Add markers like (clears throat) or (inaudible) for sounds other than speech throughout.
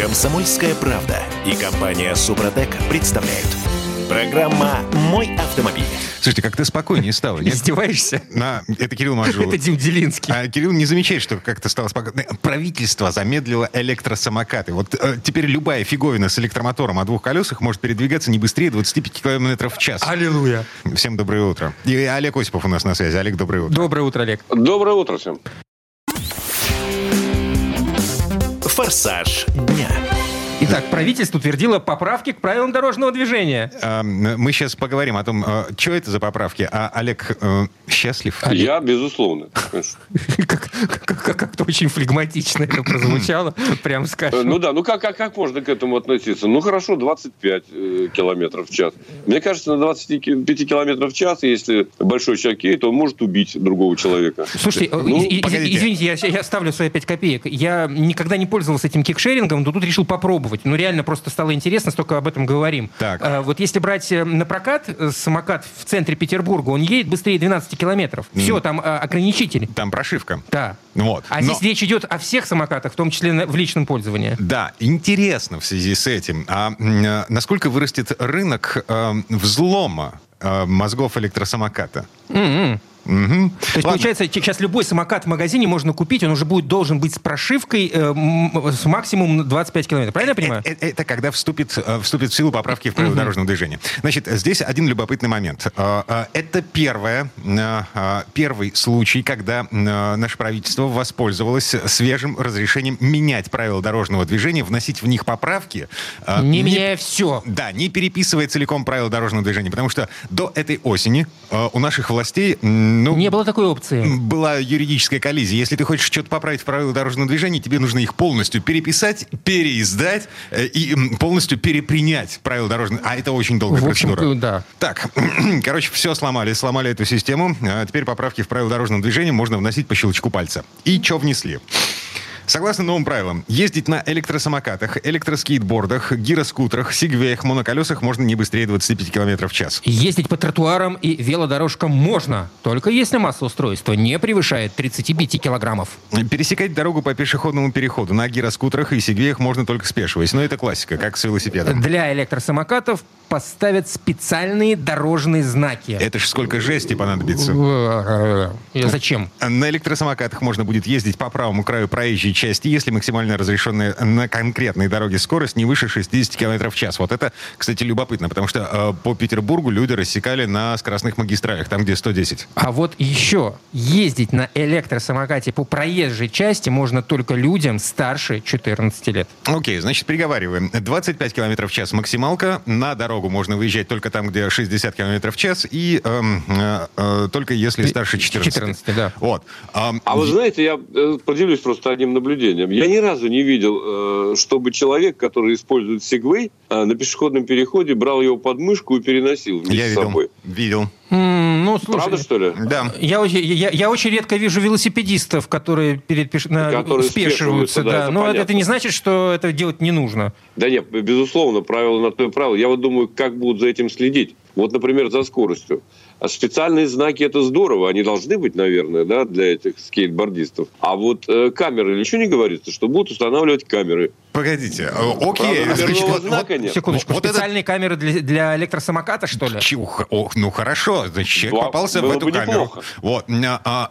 Комсомольская правда и компания Супротек представляют. Программа «Мой автомобиль». Слушайте, как-то спокойнее стало, нет? Издеваешься? На, это Кирилл Манжулов. Это Дим Делинский. А Кирилл не замечает, что как-то стало спокойно. Правительство замедлило электросамокаты. Вот э, теперь любая фиговина с электромотором о двух колесах может передвигаться не быстрее 25 км в час. Аллилуйя. Всем доброе утро. И Олег Осипов у нас на связи. Олег, доброе утро. Доброе утро, Олег. Доброе утро всем. «Форсаж дня». Итак, правительство утвердило поправки к правилам дорожного движения. А, Мы сейчас поговорим о том, э, что это за поправки. А Олег э, счастлив? Я, безусловно. (laughs) Как-то очень флегматично это прозвучало, (laughs) прям Э, скажем. Ну да, ну как, как, как можно к этому относиться? Ну хорошо, 25 э, километров в час. Мне кажется, на 25 ки- километров в час, если большой человек едет, он может убить другого человека. Слушайте, э, Ну, извините, я, я ставлю свои 5 копеек. Я никогда не пользовался этим кикшерингом, но тут решил попробовать. Ну, реально просто стало интересно, столько об этом говорим. Так. А, вот если брать э, на прокат э, самокат в центре Петербурга, он едет быстрее 12 километров. Все, там а, ограничитель. Там прошивка. Да. Вот. А Но- здесь речь идет о всех самокатах, в том числе на- в личном пользовании. Да, интересно в связи с этим. А э, насколько вырастет рынок э, взлома э, мозгов электросамоката? М-м. Мгм. То есть, Ладно. получается, сейчас любой самокат в магазине можно купить, он уже будет должен быть с прошивкой э, с максимум 25 километров. Правильно я понимаю? Э- э- Это когда вступит, э, вступит в силу поправки в правила дорожного движения. Значит, здесь один любопытный момент. Э, э, Это первое, э, э, первый случай, когда э, наше правительство воспользовалось свежим разрешением менять правила дорожного движения, вносить в них поправки. э, Не меняя все. Да, не переписывая целиком правила дорожного движения, потому что до этой осени э, у наших властей, ну, Не было такой опции. была юридическая коллизия. Если ты хочешь что-то поправить в правила дорожного движения, тебе нужно их полностью переписать, переиздать э, и полностью перепринять правила дорожного. А это очень долгая В процедура. да. Так, (clears throat) короче, все сломали, сломали эту систему. А теперь поправки в правила дорожного движения можно вносить по щелчку пальца. И что внесли? Согласно новым правилам, ездить на электросамокатах, электроскейтбордах, гироскутерах, сигвеях, моноколесах можно не быстрее 25 км в час. Ездить по тротуарам и велодорожкам можно, только если масса устройства не превышает 35 килограммов. Пересекать дорогу по пешеходному переходу на гироскутерах и сегвеях можно только спешиваясь. Но это классика, как с велосипедом. Для электросамокатов поставят специальные дорожные знаки. Это ж сколько жести понадобится. Э, Зачем? На электросамокатах можно будет ездить по правому краю проезжей части, если максимально разрешенная на конкретной дороге скорость не выше 60 км в час. Вот это, кстати, любопытно, потому что э, по Петербургу люди рассекали на скоростных магистралях, там, где 110. А вот еще ездить на электросамокате по проезжей части можно только людям старше 14 лет. Окей, значит, приговариваем. 25 км в час максималка. На дорогу можно выезжать только там, где 60 км в час. И эм, э, э, только если старше 14. 14, да. Вот. Ам, А вы знаете, я э, поделюсь просто одним наблюдением. Я ни разу не видел, э, чтобы человек, который использует сегвей, э, на пешеходном переходе брал его под мышку и переносил вместе Я с видел. собой. Видел. Ну, слушай, Правда, что ли? Да. Я очень, я, я очень редко вижу велосипедистов, которые перед пеш- на- Которые спешиваются. спешиваются, да, да. это Но понятно. это не значит, что это делать не нужно. Да нет, безусловно, правило на то и правило. Я вот думаю, как будут за этим следить. Вот, например, за скоростью. А специальные знаки это здорово, они должны быть, наверное, да, для этих скейтбордистов. А вот э, камеры, ничего не говорится, что будут устанавливать камеры. Погодите. э, Окей. Правда, значит, вот- знака нет. Секундочку, Вот это- специальные камеры для, для электросамоката, что ли? Чух. Ох, ну хорошо, значит, человек Да, попался в эту бы камеру. неплохо. Вот. А, а-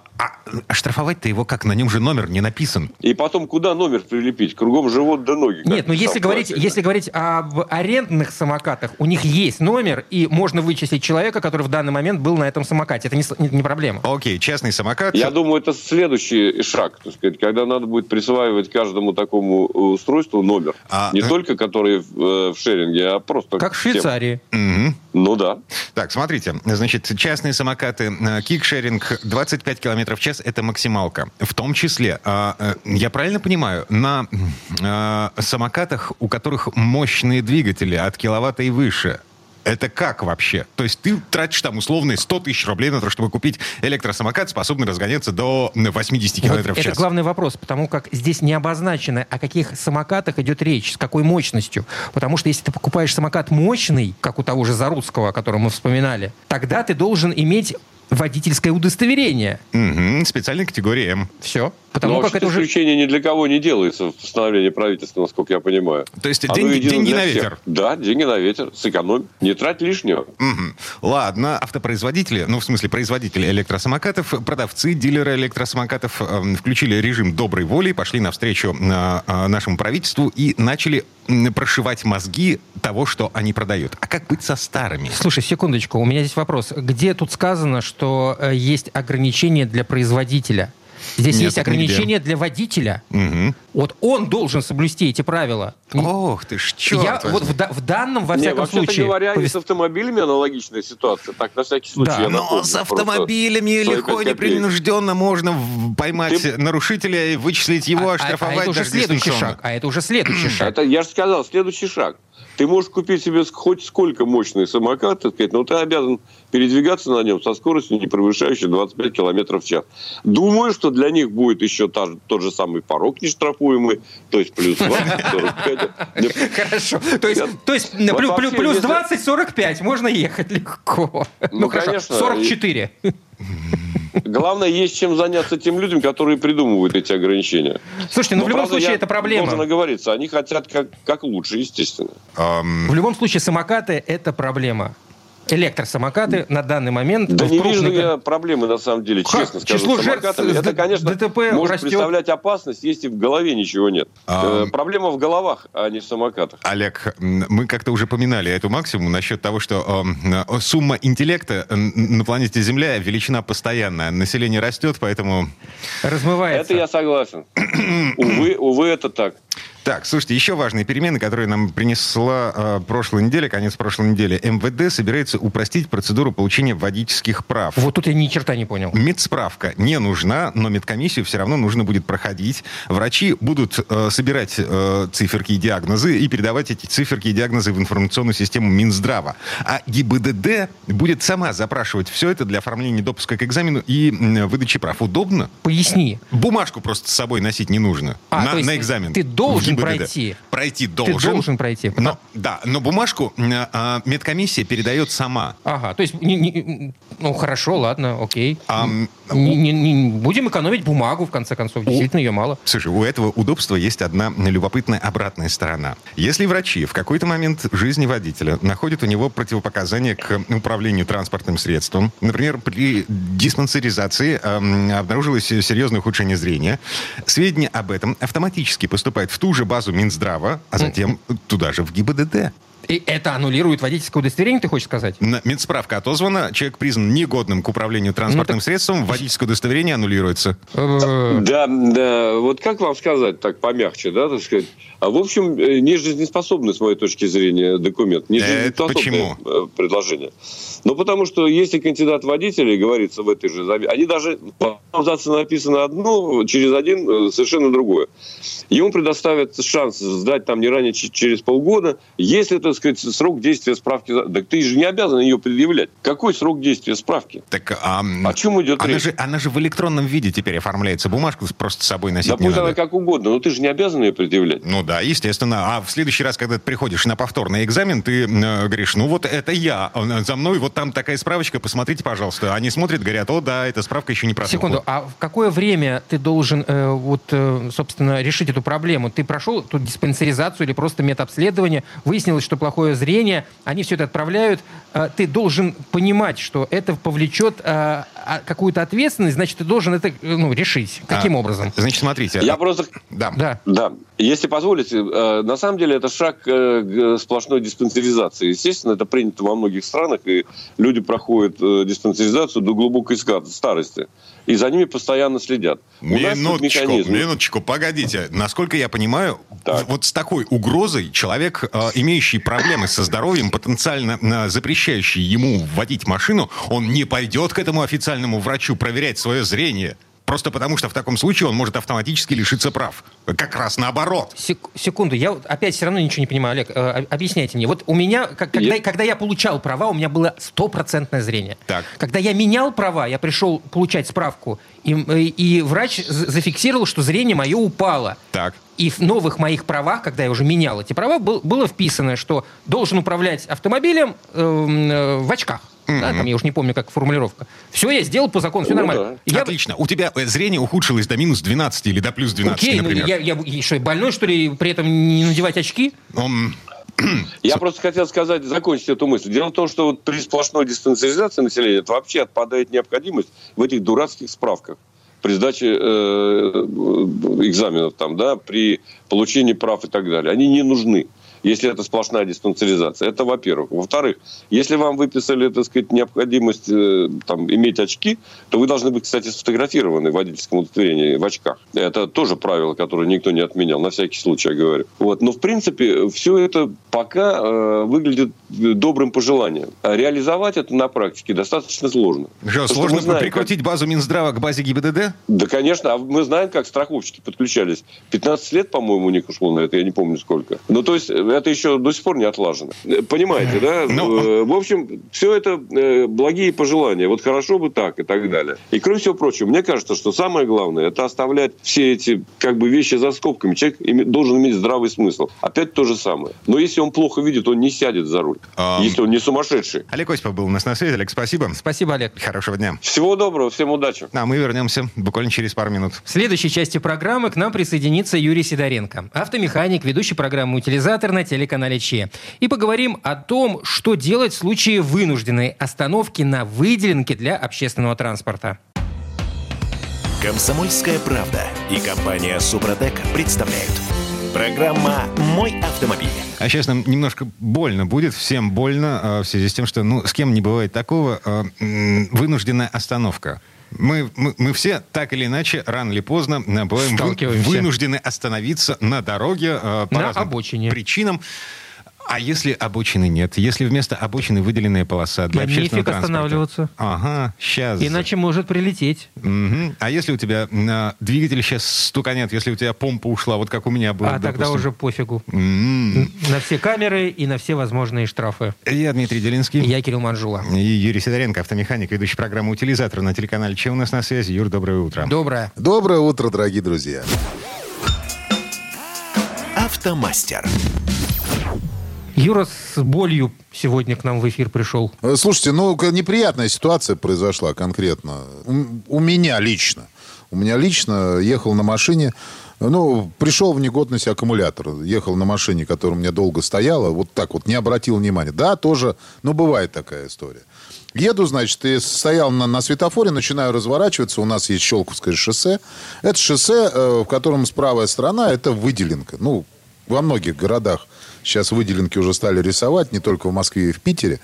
а штрафовать-то его как? На нем же номер не написан. И потом куда номер прилепить? Кругом живот до ноги. Нет, но писал если говорить, классик. если говорить об арендных самокатах, у них есть номер, и можно вычислить человека, который в данный момент был на этом самокате. Это не, не- не проблема. Окей, частный самокат. Я думаю, это следующий шаг, так сказать, когда надо будет присваивать каждому такому э, устройству номер. А, Не э, только который в, э, в шеринге, а просто... Как в. Швейцарии. Мгм. Ну да. Так, смотрите, значит, частные самокаты, э, кикшеринг 25 км в час – это максималка. В том числе, а, э, я правильно понимаю, на э, самокатах, у которых мощные двигатели от киловатта и выше, это как вообще? То есть ты тратишь там условные 100 тысяч рублей на то, чтобы купить электросамокат, способный разгоняться до 80 Вот километров в это час. главный вопрос, потому как здесь не обозначено, о каких самокатах идет речь, с какой мощностью. Потому что если ты покупаешь самокат мощный, как у того же Зарусского, о котором мы вспоминали, тогда ты должен иметь водительское удостоверение. Мгм, специальной категории М. Все. Потому Но как это уже... исключение ни для кого не делается в постановлении правительства, насколько я понимаю. То есть Оно деньги, деньги на всех. ветер. Да, деньги на ветер. Сэкономь. Не трать лишнего. Мгм. Ладно, автопроизводители, ну, в смысле, производители электросамокатов, продавцы, дилеры электросамокатов эм, включили режим доброй воли, пошли навстречу э, э, нашему правительству и начали прошивать мозги того, что они продают. А как быть со старыми? Слушай, секундочку, у меня здесь вопрос. Где тут сказано, что э, есть ограничения для производителя? Здесь Нет, есть это нигде. ограничения для водителя. Мгм. Вот он должен соблюсти эти правила. Ох ты ж, черт Я возьми. вот в, да- в данном, во всяком вообще-то случае... говоря, и повес- с автомобилями аналогичная ситуация. Так, на всякий случай. Да. я Но напомню. с автомобилями легко, копеек. непринужденно можно поймать Ты- нарушителя и вычислить его, а, а- оштрафовать а это уже следующий шаг. А это уже следующий шаг. Это, я же сказал, следующий шаг. Ты можешь купить себе хоть сколько мощный самокат, так сказать, но ты обязан передвигаться на нем со скоростью, не превышающей 25 км в час. Думаю, что для них будет еще та тот же самый порог нештрафуемый, то есть плюс 20, 45. Не- Хорошо. То есть, то есть плюс, вообще, плюс если- 20-45 можно ехать легко. (laughs) Ну, Ну, конечно. 44. Главное, есть чем заняться тем людям, которые придумывают эти ограничения. Слушайте, ну Но, в любом правда, случае это проблема. Должен оговориться, они хотят как, как лучше, естественно. Ам, В любом случае самокаты это проблема. Электросамокаты на данный момент Да не крупных- вижу я проблемы, на самом деле, Как? честно скажу, Число жертв самокатами. с Это, конечно, ДТП может растет. представлять опасность, если в голове ничего нет. А- Э, Проблема в головах, а не в самокатах. Олег, мы как-то уже поминали эту максимум насчет того, что эм, э, сумма интеллекта э, на планете Земля величина постоянная. Население растет, поэтому... размывается. Это я согласен. (clears throat) Увы, увы, это так. Так, слушайте, еще важные перемены, которые нам принесла э, прошлая неделя, конец прошлой недели. МВД собирается упростить процедуру получения водительских прав. Вот тут я ни черта не понял. Медсправка не нужна, но медкомиссию все равно нужно будет проходить. Врачи будут э, собирать э, циферки и диагнозы и передавать эти циферки и диагнозы в информационную систему Минздрава. А ГИБДД будет сама запрашивать все это для оформления допуска к экзамену и м, выдачи прав. Удобно? Поясни. Бумажку просто с собой носить не нужно А, на, то есть на экзамен. ты должен ГИБДД. пройти. Пройти Ты должен. должен пройти. Но, да, но бумажку а, медкомиссия передает сама. Ага, то есть, не- не- ну хорошо, ладно, окей. А, Не- не- не- будем экономить бумагу, в конце концов. Действительно, ее мало. Слушай, у этого удобства есть одна любопытная обратная сторона. Если врачи в какой-то момент жизни водителя находят у него противопоказания к управлению транспортным средством, например, при диспансеризации эм, обнаружилось серьезное ухудшение зрения, сведения об этом автоматически поступают в ту же базу Минздрава, а затем туда же в ГИБДД. И это аннулирует водительское удостоверение, ты хочешь сказать? На- Медсправка отозвана, человек признан негодным к управлению транспортным Ну, так- средством, водительское удостоверение аннулируется. Э, Да, да. Вот как вам сказать так помягче, да, так сказать? А в общем, э, не жизнеспособный, с моей точки зрения, документ. Не Это жизнеспособное почему? Э. Ну, потому что если кандидат водителей, говорится в этой же заметке, они даже по абзацу написано одно, через один э, совершенно другое. Ему предоставят шанс сдать там не ранее через полгода, если, так сказать, срок действия справки... Так ты же не обязан ее предъявлять. Какой срок действия справки? Так, а, О чем идет она речь? же, она же в электронном виде теперь оформляется. Бумажку просто с собой носить Да не пусть надо. она как угодно, но ты же не обязан ее предъявлять. Ну да, естественно. А в следующий раз, когда ты приходишь на повторный экзамен, ты э, говоришь, ну вот это я, Он, за мной вот там такая справочка, посмотрите, пожалуйста. Они смотрят, говорят, о да, эта справка еще не прошла. Секунду, а в какое время ты должен, э, вот, э, собственно, решить эту проблему? Ты прошел тут диспансеризацию или просто медобследование, выяснилось, что плохое зрение, они все это отправляют, э, ты должен понимать, что это повлечет э, а- какую-то ответственность, значит, ты должен это э, ну, решить. Каким А, образом? Значит, смотрите. Я просто Да. Да. Да, если позволите, э, на самом деле это шаг э, к сплошной диспансеризации. Естественно, это принято во многих странах, и люди проходят э, диспансеризацию до глубокой старости. И за ними постоянно следят. Минуточку, минуточку, погодите. Насколько я понимаю, Так. вот с такой угрозой человек, имеющий проблемы со здоровьем, потенциально запрещающий ему водить машину, он не пойдет к этому официальному врачу проверять свое зрение. Просто потому, что в таком случае он может автоматически лишиться прав. Как раз наоборот. Сек- секунду, я вот опять все равно ничего не понимаю, Олег, э, об- объясняйте мне. Вот у меня, как- когда, Я- когда я получал права, у меня было стопроцентное зрение. Так. Когда я менял права, я пришел получать справку, и, и врач за- зафиксировал, что зрение мое упало. Так. И в новых моих правах, когда я уже менял эти права, был- было вписано, что должен управлять автомобилем эм, э, в очках. Да, там я уж не помню, как формулировка. Все, я сделал по закону, все Ну нормально. да. Я- Отлично. У тебя э, зрение ухудшилось до минус 12 или до плюс 12, Окей, ну например. я, я, я что, больной, что ли, при этом не надевать очки? Ом, (clears throat) Я просто хотел сказать, закончить эту мысль. Дело в том, что вот при сплошной дистанциализации населения это вообще отпадает необходимость в этих дурацких справках при сдаче э, экзаменов, там, да, при получении прав и так далее. Они не нужны, если это сплошная дистанциализация. Это во-первых. Во-вторых, если вам выписали, так сказать, необходимость э, там, иметь очки, то вы должны быть, кстати, сфотографированы в водительском удостоверении в очках. Это тоже правило, которое никто не отменял, на всякий случай я говорю. Вот. Но, в принципе, все это пока э, выглядит добрым пожеланием. А реализовать это на практике достаточно сложно. Что, сложно знаем, прикрутить базу Минздрава к базе ГИБДД? как- Да, конечно. А мы знаем, как страховщики подключались. 15 лет, по-моему, у них ушло на это, я не помню сколько. Ну, то есть, это еще до сих пор не отлажено. Понимаете, да? (laughs) Ну. Э, В общем, все это э, благие пожелания. Вот хорошо бы так и так далее. И, кроме всего прочего, мне кажется, что самое главное, это оставлять все эти как бы вещи за скобками. Человек должен иметь здравый смысл. Опять то же самое. Но если он плохо видит, он не сядет за руль. Ам. Если он не сумасшедший. Олег Осипов был у нас на связи. Олег, спасибо. Спасибо, Олег. Хорошего дня. Всего доброго, всем удачи. А мы вернемся буквально через пару минут. В следующей части программы к нам присоединится Юрий Сидоренко, автомеханик, ведущий программы «Утилизатор» на телеканале ЧЕ. И поговорим о том, что делать в случае вынужденной остановки на выделенке для общественного транспорта. Комсомольская правда и компания Супротек представляют. Программа «Мой автомобиль». А сейчас нам немножко больно будет, всем больно, э, в связи с тем, что, ну, с кем не бывает такого, м, вынужденная остановка. Мы, мы, мы все так или иначе, рано или поздно, э, Сталкиваемся. вынуждены остановиться на дороге э, по На разным обочине. причинам. А если обочины нет? Если вместо обочины выделенная полоса для Да общественного транспорта? останавливаться. Ага, сейчас. Иначе может прилететь. Мгм. А если у тебя э, двигатель сейчас стуканет, если у тебя помпа ушла, вот как у меня было, А тогда допустим. уже пофигу. М. На все камеры и на все возможные штрафы. Я Дмитрий Делинский. Я Кирилл Манжула. И Юрий Сидоренко, автомеханик, ведущий программы «Утилизатор» на телеканале «Че у нас на связи». Юр, доброе утро. Доброе. Доброе утро, дорогие друзья. Автомастер. Юра с болью сегодня к нам в эфир пришел. Э, Слушайте, ну, неприятная ситуация произошла конкретно. У, у меня лично. У меня лично ехал на машине, ну, пришел в негодность аккумулятор. Ехал на машине, которая у меня долго стояла, вот так вот, не обратил внимания. Да, тоже, ну, бывает такая история. Еду, значит, и стоял на, на светофоре, начинаю разворачиваться. У нас есть Щелковское шоссе. Это шоссе, э, в котором правая сторона, это выделенка. Ну, во многих городах сейчас выделенки уже стали рисовать, не только в Москве и в Питере.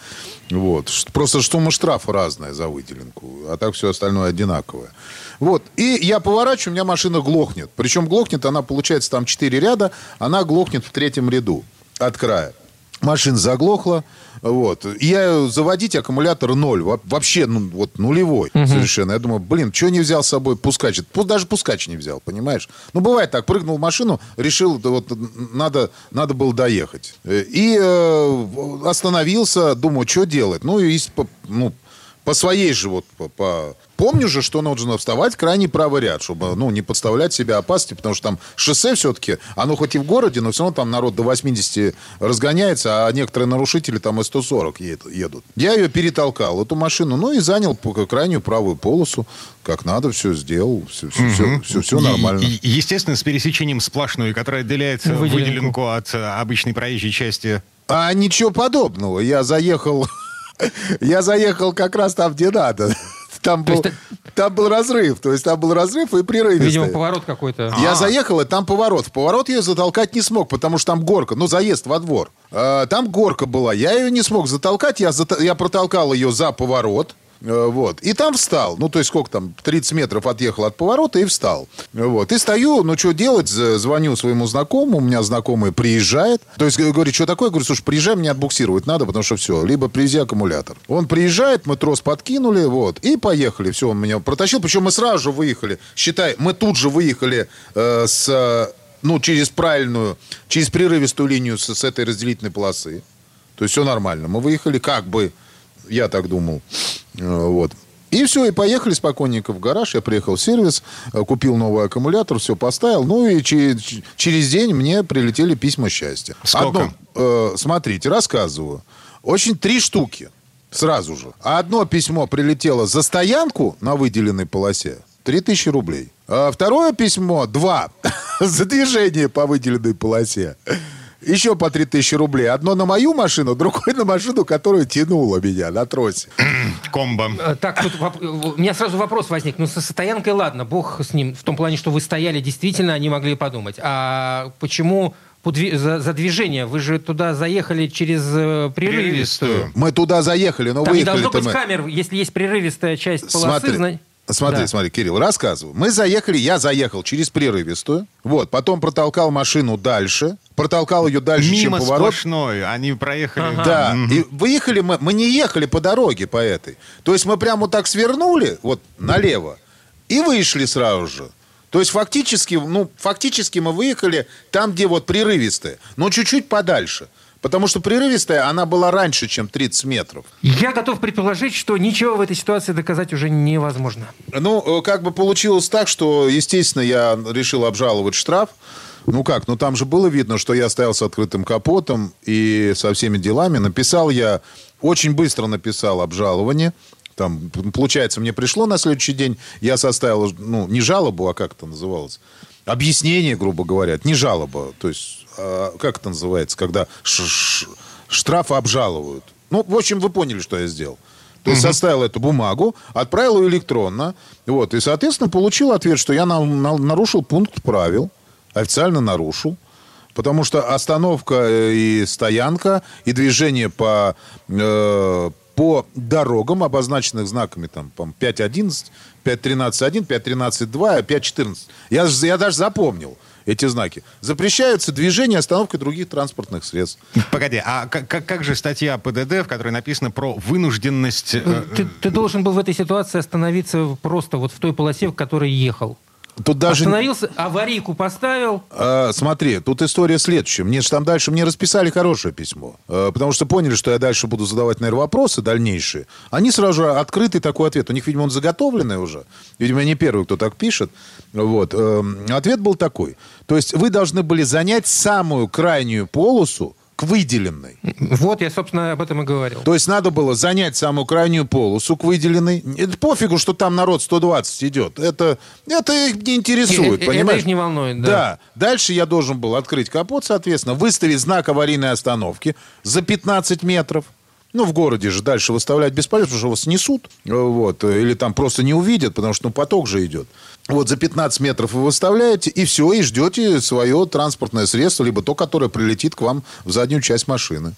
Вот. Просто сумма штрафа разная за выделенку, а так все остальное одинаковое. Вот. И я поворачиваю, у меня машина глохнет. Причем глохнет она, получается, там 4 ряда, она глохнет в третьем ряду от края. Машина заглохла, вот. Я заводить аккумулятор ноль, во- вообще ну, вот нулевой совершенно. Я думаю, блин, что не взял с собой пускач? Пу- Даже пускач не взял, понимаешь? Ну, бывает так, прыгнул в машину, решил, вот надо, надо было доехать. Э, И э, остановился, думаю, что делать? Ну, и ну, по своей же вот по, по- помню же, что нужно вставать крайний правый ряд, чтобы ну не подставлять себя опасности, потому что там шоссе все-таки, оно хоть и в городе, но все равно там народ до 80 разгоняется, а некоторые нарушители там и 140 едут. Я ее перетолкал, эту машину, ну и занял по- крайнюю правую полосу, как надо, все сделал, все, все, все, все, все И- нормально. и- и, естественно, с пересечением сплошной, которая отделяет э, Выделенку. выделенку от э, обычной проезжей части. А ничего подобного. Я заехал, я заехал как раз там, где надо. Там был, есть там был разрыв. То есть там был разрыв и прерывистый. Видимо, поворот какой-то. Я заехал, и там поворот. В поворот я ее затолкать не смог, потому что там горка. Ну, заезд во двор. А, там горка была. Я ее не смог затолкать. Я, зата- я протолкал ее за поворот. Э, Вот. И там встал. Ну, то есть сколько там? 30 метров отъехал от поворота и встал. Вот. И стою, ну, что делать? Звоню своему знакомому. У меня знакомый приезжает. То есть г- говорит, что такое? Я говорю, слушай, приезжай, мне отбуксировать надо, потому что все. Либо привези аккумулятор. Он приезжает, мы трос подкинули, вот. И поехали. Все, он меня протащил. Причем мы сразу же выехали. Считай, мы тут же выехали э, с... э, ну, через правильную, через прерывистую линию с, с этой разделительной полосы. То есть все нормально. Мы выехали как бы, я так думал. Э, Вот. И все, и поехали спокойненько в гараж. Я приехал в сервис, э, купил новый аккумулятор, все поставил. Ну и че- ч- через день мне прилетели письма счастья. Сколько? Одно, э, смотрите, рассказываю. Очень три штуки. Сразу же. Одно письмо прилетело за стоянку на выделенной полосе. 3000 рублей. А второе письмо, два, (laughs) за движение по выделенной полосе. Еще по 3000 рублей. Одно на мою машину, другое на машину, которую тянула меня на тросе. (clears throat) Комбо. Э, Так, тут воп- у меня сразу вопрос возник. Ну, со стоянкой, ладно, бог с ним. В том плане, что вы стояли, действительно, они могли подумать. А почему за, за движение? Вы же туда заехали через э, прерывистую. Мы туда заехали, но Там не выехали должно быть мы... камер, если есть прерывистая часть полосы. Смотри, зна- смотри, Да. смотри, Кирилл, рассказываю. Мы заехали, я заехал через прерывистую, вот, потом протолкал машину дальше, протолкал ее дальше, Мимо чем поворот. сплошной. Они проехали. Да, и выехали мы, мы не ехали по дороге по этой. То есть мы прямо вот так свернули, вот налево, и вышли сразу же. То есть фактически, ну, фактически мы выехали там, где вот прерывистая, но чуть-чуть подальше. Потому что прерывистая, она была раньше, чем 30 метров. Я готов предположить, что ничего в этой ситуации доказать уже невозможно. Ну, э, как бы получилось так, что, естественно, я решил обжаловать штраф. Ну как, ну там же было видно, что я стоял с открытым капотом и со всеми делами. Написал я, очень быстро написал обжалование. Там, получается, мне пришло на следующий день, я составил, ну, не жалобу, а как это называлось? Объяснение, грубо говоря, не жалоба. То есть, а, как это называется, когда ш- ш- штрафы обжалуют. Ну, в общем, вы поняли, что я сделал. То есть составил эту бумагу, отправил ее электронно, вот, и, соответственно, получил ответ, что я на- на- нарушил пункт правил, официально нарушил, потому что остановка э, и стоянка, и движение по, э, по дорогам, обозначенных знаками, там, по 5.11, 5.13.1, 5.13.2, 5.14. Я, я даже запомнил эти знаки. Запрещаются движение и остановка других транспортных средств. Погоди, а как, как- как же статья ПДД, в которой написано про вынужденность... э, Ты, ты должен был в этой ситуации остановиться просто вот в той полосе, в которой ехал. Тут даже... Остановился, аварийку поставил. А, смотри, тут история следующая. Мне же там дальше мне расписали хорошее письмо. А, потому что поняли, что я дальше буду задавать, наверное, вопросы дальнейшие. Они сразу же открытый такой ответ. У них, видимо, он заготовленный уже. Видимо, я не первый, кто так пишет. Вот. Эм, Ответ был такой. То есть вы должны были занять самую крайнюю полосу к выделенной. Вот я, собственно, об этом и говорил. То есть надо было занять самую крайнюю полосу к выделенной. Это пофигу, что там народ 120 идет. Это, это их не интересует, (laughs) э, понимаешь? Это их не волнует, да. Да. Дальше я должен был открыть капот, соответственно, выставить знак аварийной остановки за 15 метров. Ну, в городе же дальше выставлять бесполезно, потому что его снесут. э, Вот, э, или там просто не увидят, потому что ну, поток же идет. Вот за 15 метров вы выставляете, и все, и ждете свое транспортное средство, либо то, которое прилетит к вам в заднюю часть машины.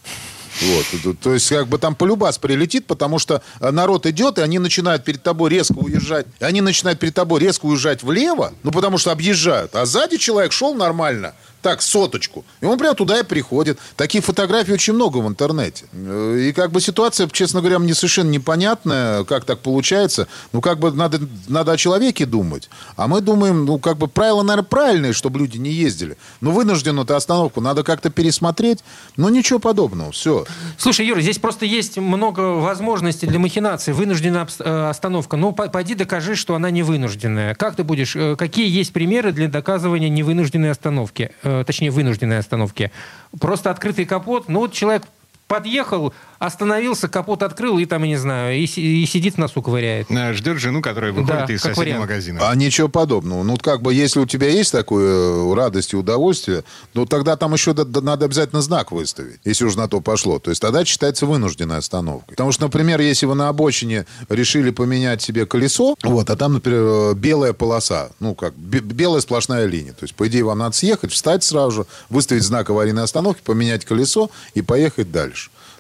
Вот. То- То есть, как бы там полюбас прилетит, потому что э, народ идет, и они начинают перед тобой резко уезжать. И они начинают перед тобой резко уезжать влево, ну, потому что объезжают. А сзади человек шел нормально, так, соточку. И он прям туда и приходит. Таких фотографий очень много в интернете. Э, И как бы ситуация, честно говоря, мне совершенно непонятная, как так получается. Ну, как бы надо, надо о человеке думать. А мы думаем, ну, как бы правила, наверное, правильные, чтобы люди не ездили. Но вынужденную эту остановку надо как-то пересмотреть. Но ничего подобного. Все. Слушай, Юра, здесь просто есть много возможностей для махинации. Вынужденная обс- э, остановка. Ну, по- пойди докажи, что она не вынужденная. Как ты будешь? э, Какие есть примеры для доказывания невынужденной остановки? Э, Точнее, вынужденной остановки. Просто открытый капот. Ну, вот человек подъехал, остановился, капот открыл и там, я не знаю, и, и сидит в носу ковыряет. э, Ждет жену, которая выходит Да, из соседнего вариант. магазина. А ничего подобного. Ну, как бы, если у тебя есть такое э, радость и удовольствие, ну, тогда там еще надо обязательно знак выставить, если уж на то пошло. То есть тогда считается вынужденной остановкой. Потому что, например, если вы на обочине решили поменять себе колесо, вот, а там, например, э, белая полоса, ну, как, бе- белая сплошная линия. То есть, по идее, вам надо съехать, встать сразу же, выставить знак аварийной остановки, поменять колесо и поехать дальше.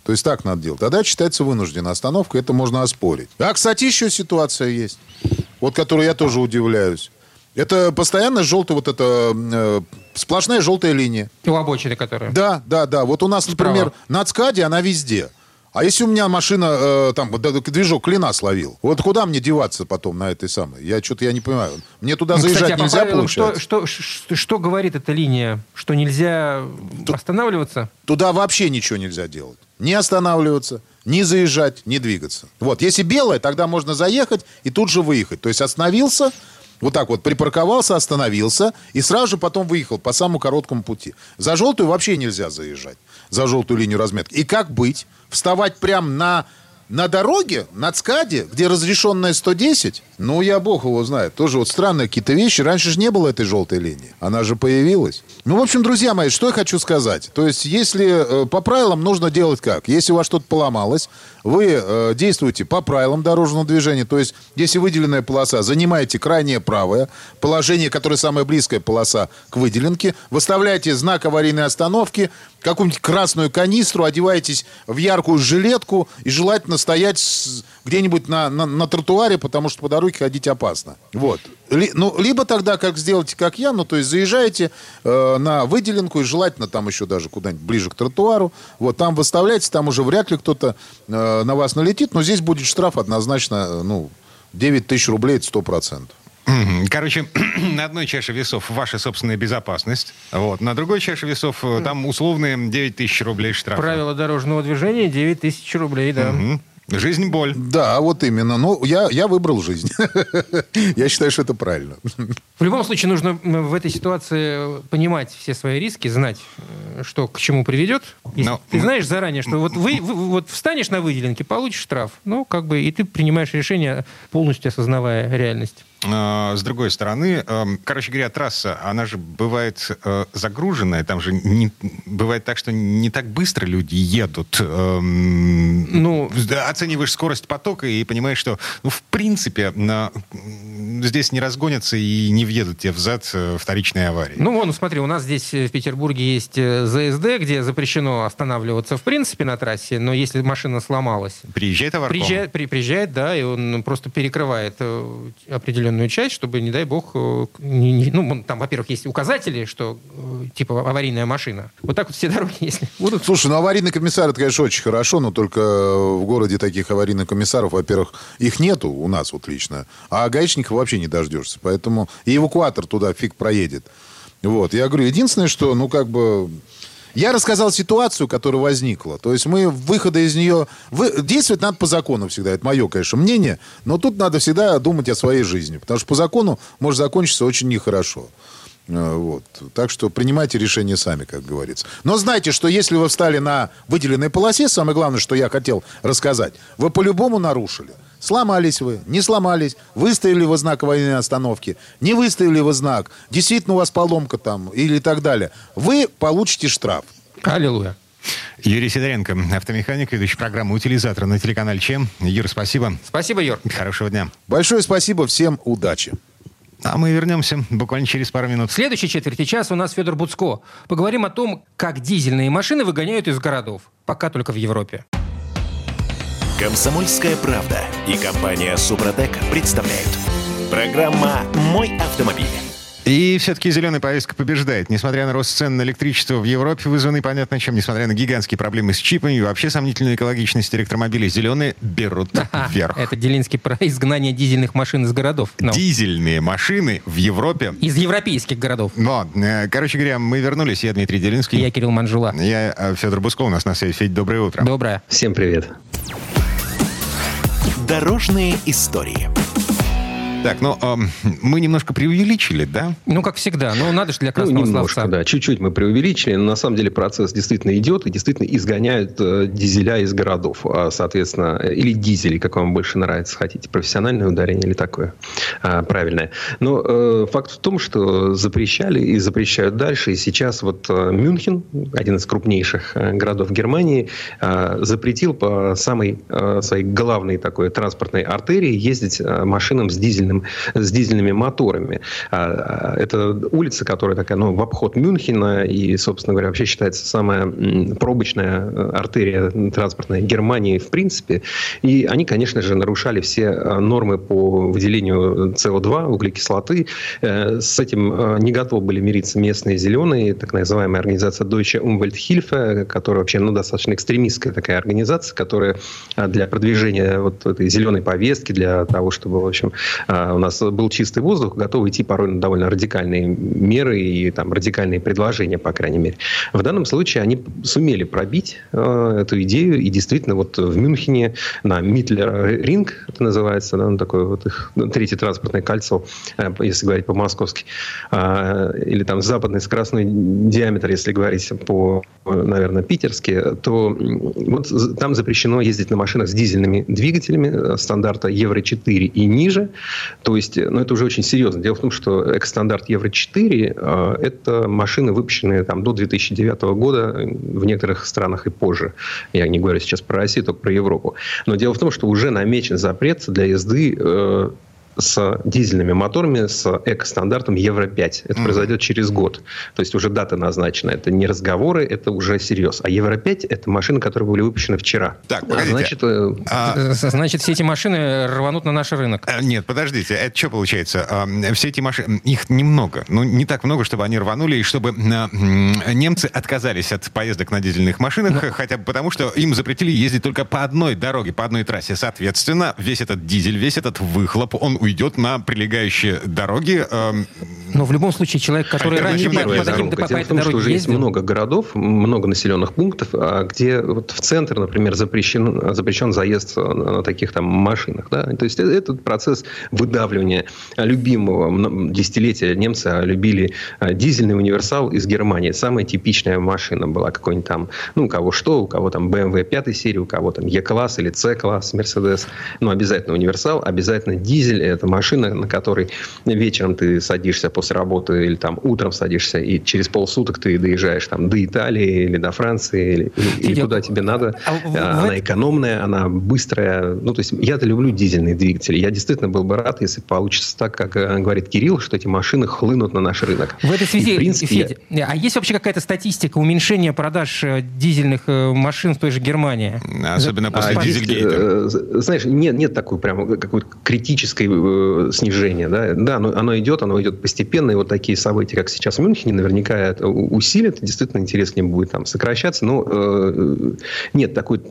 То есть так надо делать. Тогда считается вынужденной остановкой, это можно оспорить. А, кстати, еще ситуация есть, вот которую я тоже удивляюсь. Это постоянно желтая вот эта э, сплошная желтая линия. У обочины, которая. Да, да, да. Вот у нас, Справа. например, на ЦКАДе она везде. А если у меня машина, э, там, движок клина словил, вот куда мне деваться потом на этой самой? Я что-то я не понимаю. Мне туда Ну, заезжать кстати, а нельзя, правилам что, получается? что, что, что говорит эта линия? Что нельзя останавливаться? Туда вообще ничего нельзя делать. Не останавливаться, не заезжать, не двигаться. Вот, если белое, тогда можно заехать и тут же выехать. То есть остановился, вот так вот припарковался, остановился и сразу же потом выехал по самому короткому пути. За желтую вообще нельзя заезжать, за желтую линию разметки. И как быть? Вставать прямо на на дороге, на ЦКАДе, где разрешенная 110, ну, я бог его знает. Тоже вот странные какие-то вещи. Раньше же не было этой желтой линии. Она же появилась. Ну, в общем, друзья мои, что я хочу сказать. То есть, если э, по правилам нужно делать как? Если у вас что-то поломалось, вы э, действуете по правилам дорожного движения. То есть, если выделенная полоса, занимаете крайнее правое положение, которое самая близкая полоса к выделенке, выставляете знак аварийной остановки, какую-нибудь красную канистру, одеваетесь в яркую жилетку и желательно стоять где-нибудь на, на, на тротуаре, потому что по дороге ходить опасно. Вот. Ли, ну, либо тогда, как сделайте, как я, ну, то есть заезжаете э, на выделенку и желательно там еще даже куда-нибудь ближе к тротуару. Вот, там выставляете, там уже вряд ли кто-то э, на вас налетит, но здесь будет штраф однозначно, э, ну, 9 тысяч рублей, это 100%. Короче, (clears throat) на одной чаше весов ваша собственная безопасность, вот, на другой чаше весов э, там условные 9 тысяч рублей штрафа. Правила дорожного движения 9 тысяч рублей, да. Угу. Жизнь – боль. Да, вот именно. Ну, я, я выбрал жизнь. (laughs) я считаю, что это правильно. В любом случае, нужно в этой ситуации понимать все свои риски, знать, э, что к чему приведет. Но... ты знаешь заранее, что вот вы, вы вот встанешь на выделенке, получишь штраф. Ну, как бы, и ты принимаешь решение, полностью осознавая реальность. А, с другой стороны, эм, короче говоря, трасса, она же бывает э, загруженная, там же не, бывает так, что не так быстро люди едут. Эм, ну, оцениваешь скорость потока и понимаешь, что, ну, в принципе, на, здесь не разгонятся и не въедут тебе взад э, вторичные аварии. Ну, вон, смотри, у нас здесь в Петербурге есть ЗСД, где запрещено останавливаться в принципе на трассе, но если машина сломалась... Приезжает товарком? Приезжает, при, приезжает, да, и он просто перекрывает определенную часть, чтобы, не дай бог, э, не, не, ну, там, во-первых, есть указатели, что, э, типа, аварийная машина. Вот так вот все дороги, (laughs) если будут... Слушай, ну, аварийный комиссар, это, конечно, очень хорошо, но только в городе таких аварийных комиссаров, во-первых, их нету у нас вот лично, а гаишников вообще не дождешься. Поэтому и эвакуатор туда фиг проедет. Вот, я говорю, единственное, что, ну, как бы, я рассказал ситуацию, которая возникла. То есть мы выхода из нее... Вы... Действовать надо по закону всегда. Это мое, конечно, мнение. Но тут надо всегда думать о своей жизни. Потому что по закону может закончиться очень нехорошо. Э, вот. Так что принимайте решение сами, как говорится. Но знайте, что если вы встали на выделенной полосе, самое главное, что я хотел рассказать, вы по-любому нарушили. Сломались вы, не сломались, выставили вы знак военной остановки, не выставили вы знак, действительно у вас поломка там или так далее, вы получите штраф. Аллилуйя. Юрий Сидоренко, автомеханик, ведущий программы «Утилизатор» на телеканале ЧЕМ. Юр, спасибо. Спасибо, Юр. Хорошего дня. Большое спасибо, всем удачи. А мы вернемся буквально через пару минут. В следующей четверти часа у нас Федор Буцко. Поговорим о том, как дизельные машины выгоняют из городов. Пока только в Европе. Комсомольская правда и компания Супротек представляют. Программа «Мой автомобиль». И все-таки зеленая повестка побеждает. Несмотря на рост цен на электричество в Европе, вызванный понятно чем, несмотря на гигантские проблемы с чипами и вообще сомнительную экологичность электромобилей, зеленые берут (laughs) вверх. Это Делинский про изгнание дизельных машин из городов. No. Ну. Дизельные машины в Европе. Из европейских городов. Но, э, короче говоря, мы вернулись. Я Дмитрий Делинский. Я Кирилл Манжула. Я э, Федор Буско. У нас на связи. Федь, доброе утро. Доброе. Всем привет. Дорожные истории. Так, ну, э, мы немножко преувеличили, да? Ну, как всегда. Ну, надо же для красного ну, немножко, словца. да. Чуть-чуть мы преувеличили, но на самом деле процесс действительно идет и действительно изгоняют э, дизеля из городов. А, соответственно, или дизели, как вам больше нравится, хотите, профессиональное ударение или такое а, правильное. Но э, факт в том, что запрещали и запрещают дальше. И сейчас вот э, Мюнхен, один из крупнейших э, городов Германии, э, запретил по самой э, своей главной такой транспортной артерии ездить э, машинам с дизельным дизельным, с дизельными моторами. А, а, это улица, которая такая, ну, в обход Мюнхена и, собственно говоря, вообще считается самая пробочная э, артерия транспортная Германии в принципе. И они, конечно же, нарушали все э, нормы по выделению СО2, углекислоты. Э, с этим не готовы были мириться местные зеленые, так называемая организация Deutsche Umwelthilfe, которая вообще ну, достаточно экстремистская такая организация, которая для продвижения вот этой зеленой повестки, для того, чтобы, в общем, у нас был чистый воздух, готовы идти порой на довольно радикальные меры и там радикальные предложения, по крайней мере. В данном случае они сумели пробить э, эту идею, и действительно вот в Мюнхене на Митлер Ринг, это называется, да, ну, такое вот их ну, третье транспортное кольцо, э, если говорить по-московски, э, или там западный скоростной диаметр, если говорить по, наверное, питерски, то вот там запрещено ездить на машинах с дизельными двигателями э, стандарта Евро-4 и ниже. То есть, ну, это уже очень серьезно. Дело в том, что экс-стандарт Евро-4 э, – это машины, выпущенные там, до 2009 года в некоторых странах и позже. Я не говорю сейчас про Россию, только про Европу. Но дело в том, что уже намечен запрет для езды э, с дизельными моторами с эко-стандартом Евро-5. Это mm. произойдет через год. То есть уже дата назначена. Это не разговоры, это уже серьез. А Евро-5 – это машины, которые были выпущены вчера. Так, а погодите. Значит, э, а... значит, все эти машины рванут на наш рынок. А, нет, подождите. Это что получается? А, все эти машины, их немного. Ну, не так много, чтобы они рванули, и чтобы немцы отказались от поездок на дизельных машинах, Но... хотя бы потому, что им запретили ездить только по одной дороге, по одной трассе. Соответственно, весь этот дизель, весь этот выхлоп, он уйдет на прилегающие дороги. Эм, Но в любом случае человек, который раньше по, по, таким, по, по этой том, что уже есть много городов, много населенных пунктов, а где вот в центр, например, запрещен, запрещен заезд на таких там машинах. Да? То есть этот процесс выдавливания любимого десятилетия немцы любили а, дизельный универсал из Германии. Самая типичная машина была какой-нибудь там, ну, у кого что, у кого там BMW 5 серии, у кого там E-класс или C-класс, Mercedes. Ну, обязательно универсал, обязательно дизель, это машина, на которой вечером ты садишься после работы или там утром садишься, и через полсуток ты доезжаешь там до Италии или до Франции, или, или куда тебе надо. А, а она экономная, она быстрая. Ну, то есть я-то люблю дизельные двигатели. Я действительно был бы рад, если получится так, как э, говорит Кирилл, что эти машины хлынут на наш рынок. В этой связи, и, в принципе, Федя, я... а есть вообще какая-то статистика уменьшения продаж э, дизельных э, машин в той же Германии? Особенно после а, дизельгейта. Знаешь, нет, нет такой прям какой-то критической Э, снижение. Да, да оно, оно идет, оно идет постепенно. И вот такие события, как сейчас в Мюнхене, наверняка это усилит. Действительно интереснее будет там сокращаться. Но э, нет, такой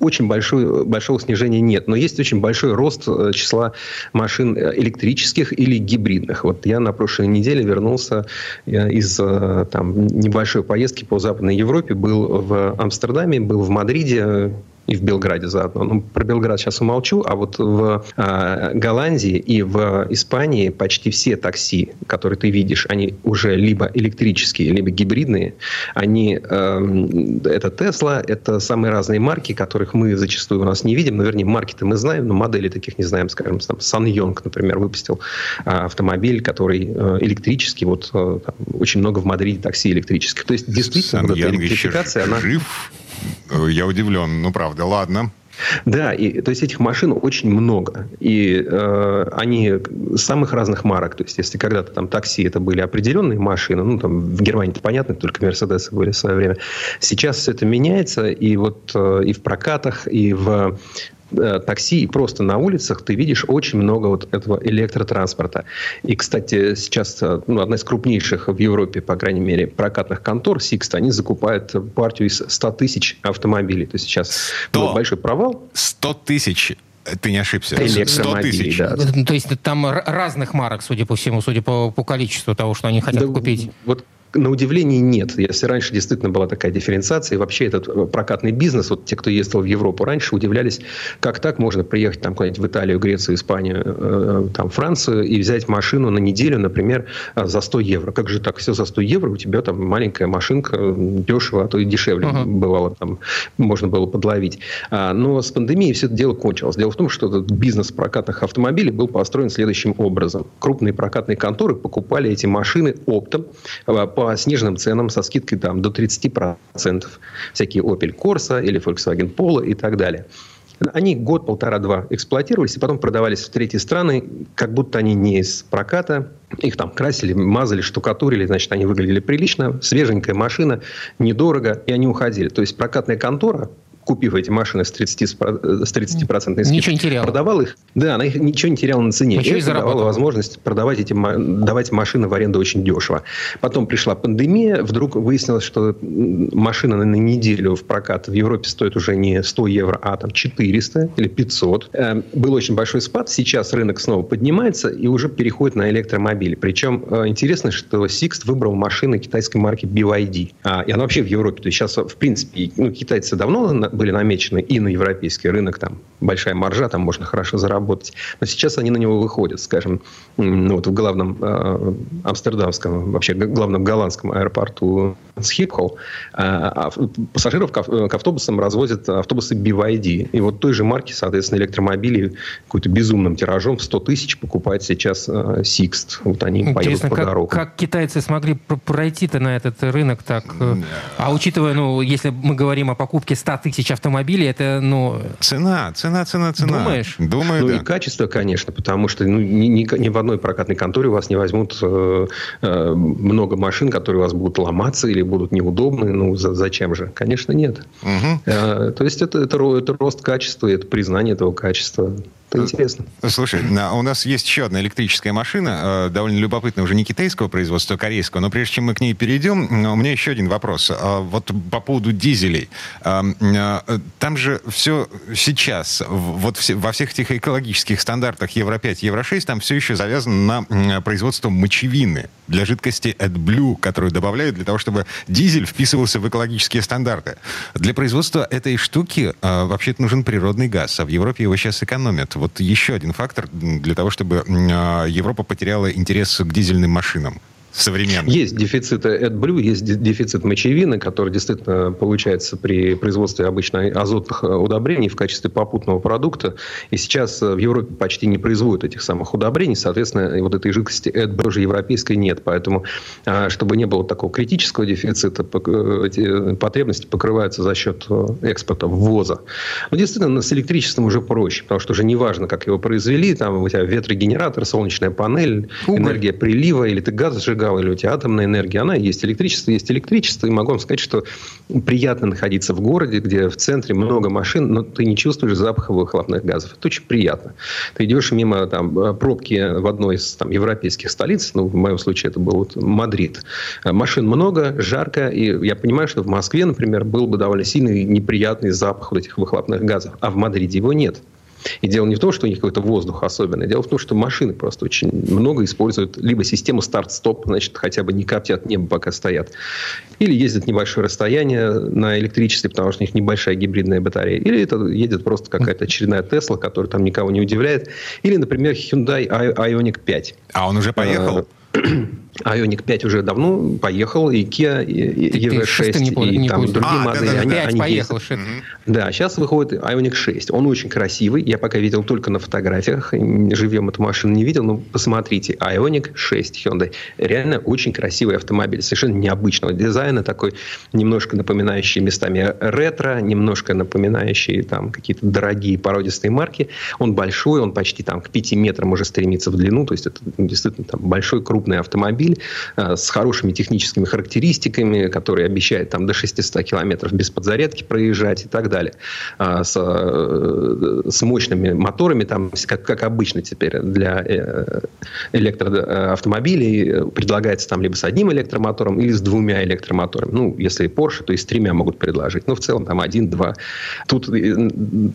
очень большой, большого снижения нет. Но есть очень большой рост э, числа машин электрических или гибридных. Вот я на прошлой неделе вернулся из там, небольшой поездки по Западной Европе. Был в Амстердаме, был в Мадриде, и в Белграде заодно. Ну, про Белград сейчас умолчу, а вот в э, Голландии и в Испании почти все такси, которые ты видишь, они уже либо электрические, либо гибридные. Они, э, это Тесла, это самые разные марки, которых мы зачастую у нас не видим. Ну, вернее, марки-то мы знаем, но модели таких не знаем. Скажем, там Сан Йонг, например, выпустил э, автомобиль, который э, электрический. Вот э, там, очень много в Мадриде такси электрических. То есть, действительно, вот эта электрификация, она... Жив? Э, я удивлен. Ну, правда, ладно. Да, и, то есть этих машин очень много. И э, они самых разных марок. То есть если когда-то там такси это были определенные машины, ну там в Германии это понятно, только Мерседесы были в свое время. Сейчас все это меняется, и вот э, и в прокатах, и в Э, такси и просто на улицах ты видишь очень много вот этого электротранспорта. И, кстати, сейчас э, ну, одна из крупнейших в Европе, по крайней мере, прокатных контор, Sixt, они закупают партию из 100 тысяч автомобилей. То есть сейчас 100, был большой провал. 100 тысяч ты не ошибся. 100 тысяч. Да. То есть там разных марок, судя по всему, судя по, по количеству того, что они хотят да, купить. Вот на удивление нет. Если раньше действительно была такая дифференциация, и вообще этот э, прокатный бизнес, вот те, кто ездил в Европу раньше, удивлялись, как так можно приехать там куда-нибудь в Италию, Грецию, Испанию, э, там, Францию и взять машину на неделю, например, э, за 100 евро. Как же так, все за 100 евро, у тебя там маленькая машинка, дешево, а то и дешевле uh-huh. бывало, там можно было подловить. А, но с пандемией все это дело кончилось. Дело в том, что этот бизнес прокатных автомобилей был построен следующим образом. Крупные прокатные конторы покупали эти машины оптом по по сниженным ценам со скидкой там, до 30%. Всякие Opel Corsa или Volkswagen Polo и так далее. Они год, полтора, два эксплуатировались и потом продавались в третьи страны, как будто они не из проката. Их там красили, мазали, штукатурили, значит, они выглядели прилично. Свеженькая машина, недорого, и они уходили. То есть прокатная контора купив эти машины с 30%, с 30 скидкой, ничего не теряла. продавал их, да, она их ничего не теряла на цене. Ничего и это давало возможность продавать эти, давать машины в аренду очень дешево. Потом пришла пандемия, вдруг выяснилось, что машина на неделю в прокат в Европе стоит уже не 100 евро, а там 400 или 500. Эм, был очень большой спад, сейчас рынок снова поднимается и уже переходит на электромобили. Причем э, интересно, что Sixt выбрал машины китайской марки BYD. А, и она вообще в Европе. То есть сейчас, в принципе, ну, китайцы давно были намечены и на европейский рынок. Там большая маржа, там можно хорошо заработать. Но сейчас они на него выходят, скажем, ну, вот в главном э, амстердамском, вообще главном голландском аэропорту Схипхол э, а пассажиров к, к автобусам развозят автобусы BYD. И вот той же марки, соответственно, электромобили какой-то безумным тиражом в 100 тысяч покупает сейчас э, Sixt. Вот они Интересно, поедут по как, дорогам. как китайцы смогли пройти-то на этот рынок так? Э, а учитывая, ну, если мы говорим о покупке 100 тысяч автомобилей, это, ну... Цена, цена, цена, цена. Думаешь? Думаю, ну, да. и качество, конечно, потому что ну, ни, ни, ни в одной прокатной конторе у вас не возьмут э, э, много машин, которые у вас будут ломаться или будут неудобны. Ну, за, зачем же? Конечно, нет. Угу. Э, то есть, это, это, это рост качества, это признание этого качества. Это интересно. Слушай, у нас есть еще одна электрическая машина, э, довольно любопытная, уже не китайского производства, а корейского. Но прежде чем мы к ней перейдем, у меня еще один вопрос. А вот по поводу дизелей. А, э, там же все сейчас, вот во всех этих экологических стандартах Евро-5, Евро-6, там все еще завязано на производство мочевины для жидкости AdBlue, которую добавляют для того, чтобы дизель вписывался в экологические стандарты. Для производства этой штуки э, вообще-то нужен природный газ, а в Европе его сейчас экономят вот еще один фактор для того, чтобы а, Европа потеряла интерес к дизельным машинам современных. Есть дефицит AdBlue, есть дефицит мочевины, который действительно получается при производстве обычно азотных э, удобрений в качестве попутного продукта. И сейчас э, в Европе почти не производят этих самых удобрений. Соответственно, вот этой жидкости AdBlue же европейской нет. Поэтому, а, чтобы не было такого критического дефицита, э, эти потребности покрываются за счет экспорта, ввоза. Но действительно, с электричеством уже проще, потому что уже не важно, как его произвели. Там у тебя ветрогенератор, солнечная панель, Уголь. энергия прилива, или ты газ сжигаешь зажигала, или у тебя атомная энергия, она есть электричество, есть электричество. И могу вам сказать, что приятно находиться в городе, где в центре много машин, но ты не чувствуешь запаха выхлопных газов. Это очень приятно. Ты идешь мимо там, пробки в одной из там, европейских столиц, ну, в моем случае это был вот Мадрид. Машин много, жарко, и я понимаю, что в Москве, например, был бы довольно сильный неприятный запах вот этих выхлопных газов, а в Мадриде его нет. И дело не в том, что у них какой-то воздух особенный. Дело в том, что машины просто очень много используют либо систему старт-стоп, значит, хотя бы не коптят небо, пока стоят. Или ездят небольшое расстояние на электричестве, потому что у них небольшая гибридная батарея. Или это едет просто какая-то очередная Тесла, которая там никого не удивляет. Или, например, Hyundai Ioniq 5. А он уже поехал? Ioniq 5 уже давно поехал, и Kia, и EV6, и не там другие а, модели. Да, да, они, 5 они поехал, есть. Да, сейчас выходит Ioniq 6. Он очень красивый. Я пока видел только на фотографиях. Живем эту машину не видел, но посмотрите. Ioniq 6 Hyundai. Реально очень красивый автомобиль. Совершенно необычного дизайна. Такой немножко напоминающий местами ретро, немножко напоминающий там какие-то дорогие породистые марки. Он большой, он почти там к 5 метрам уже стремится в длину. То есть это действительно там большой, крупный автомобиль автомобиль э, с хорошими техническими характеристиками, который обещает там до 600 километров без подзарядки проезжать и так далее. А, с, э, с мощными моторами, там, как, как обычно теперь для э, электроавтомобилей, предлагается там либо с одним электромотором или с двумя электромоторами. Ну, если Porsche, то и с тремя могут предложить. Но в целом там один-два. Тут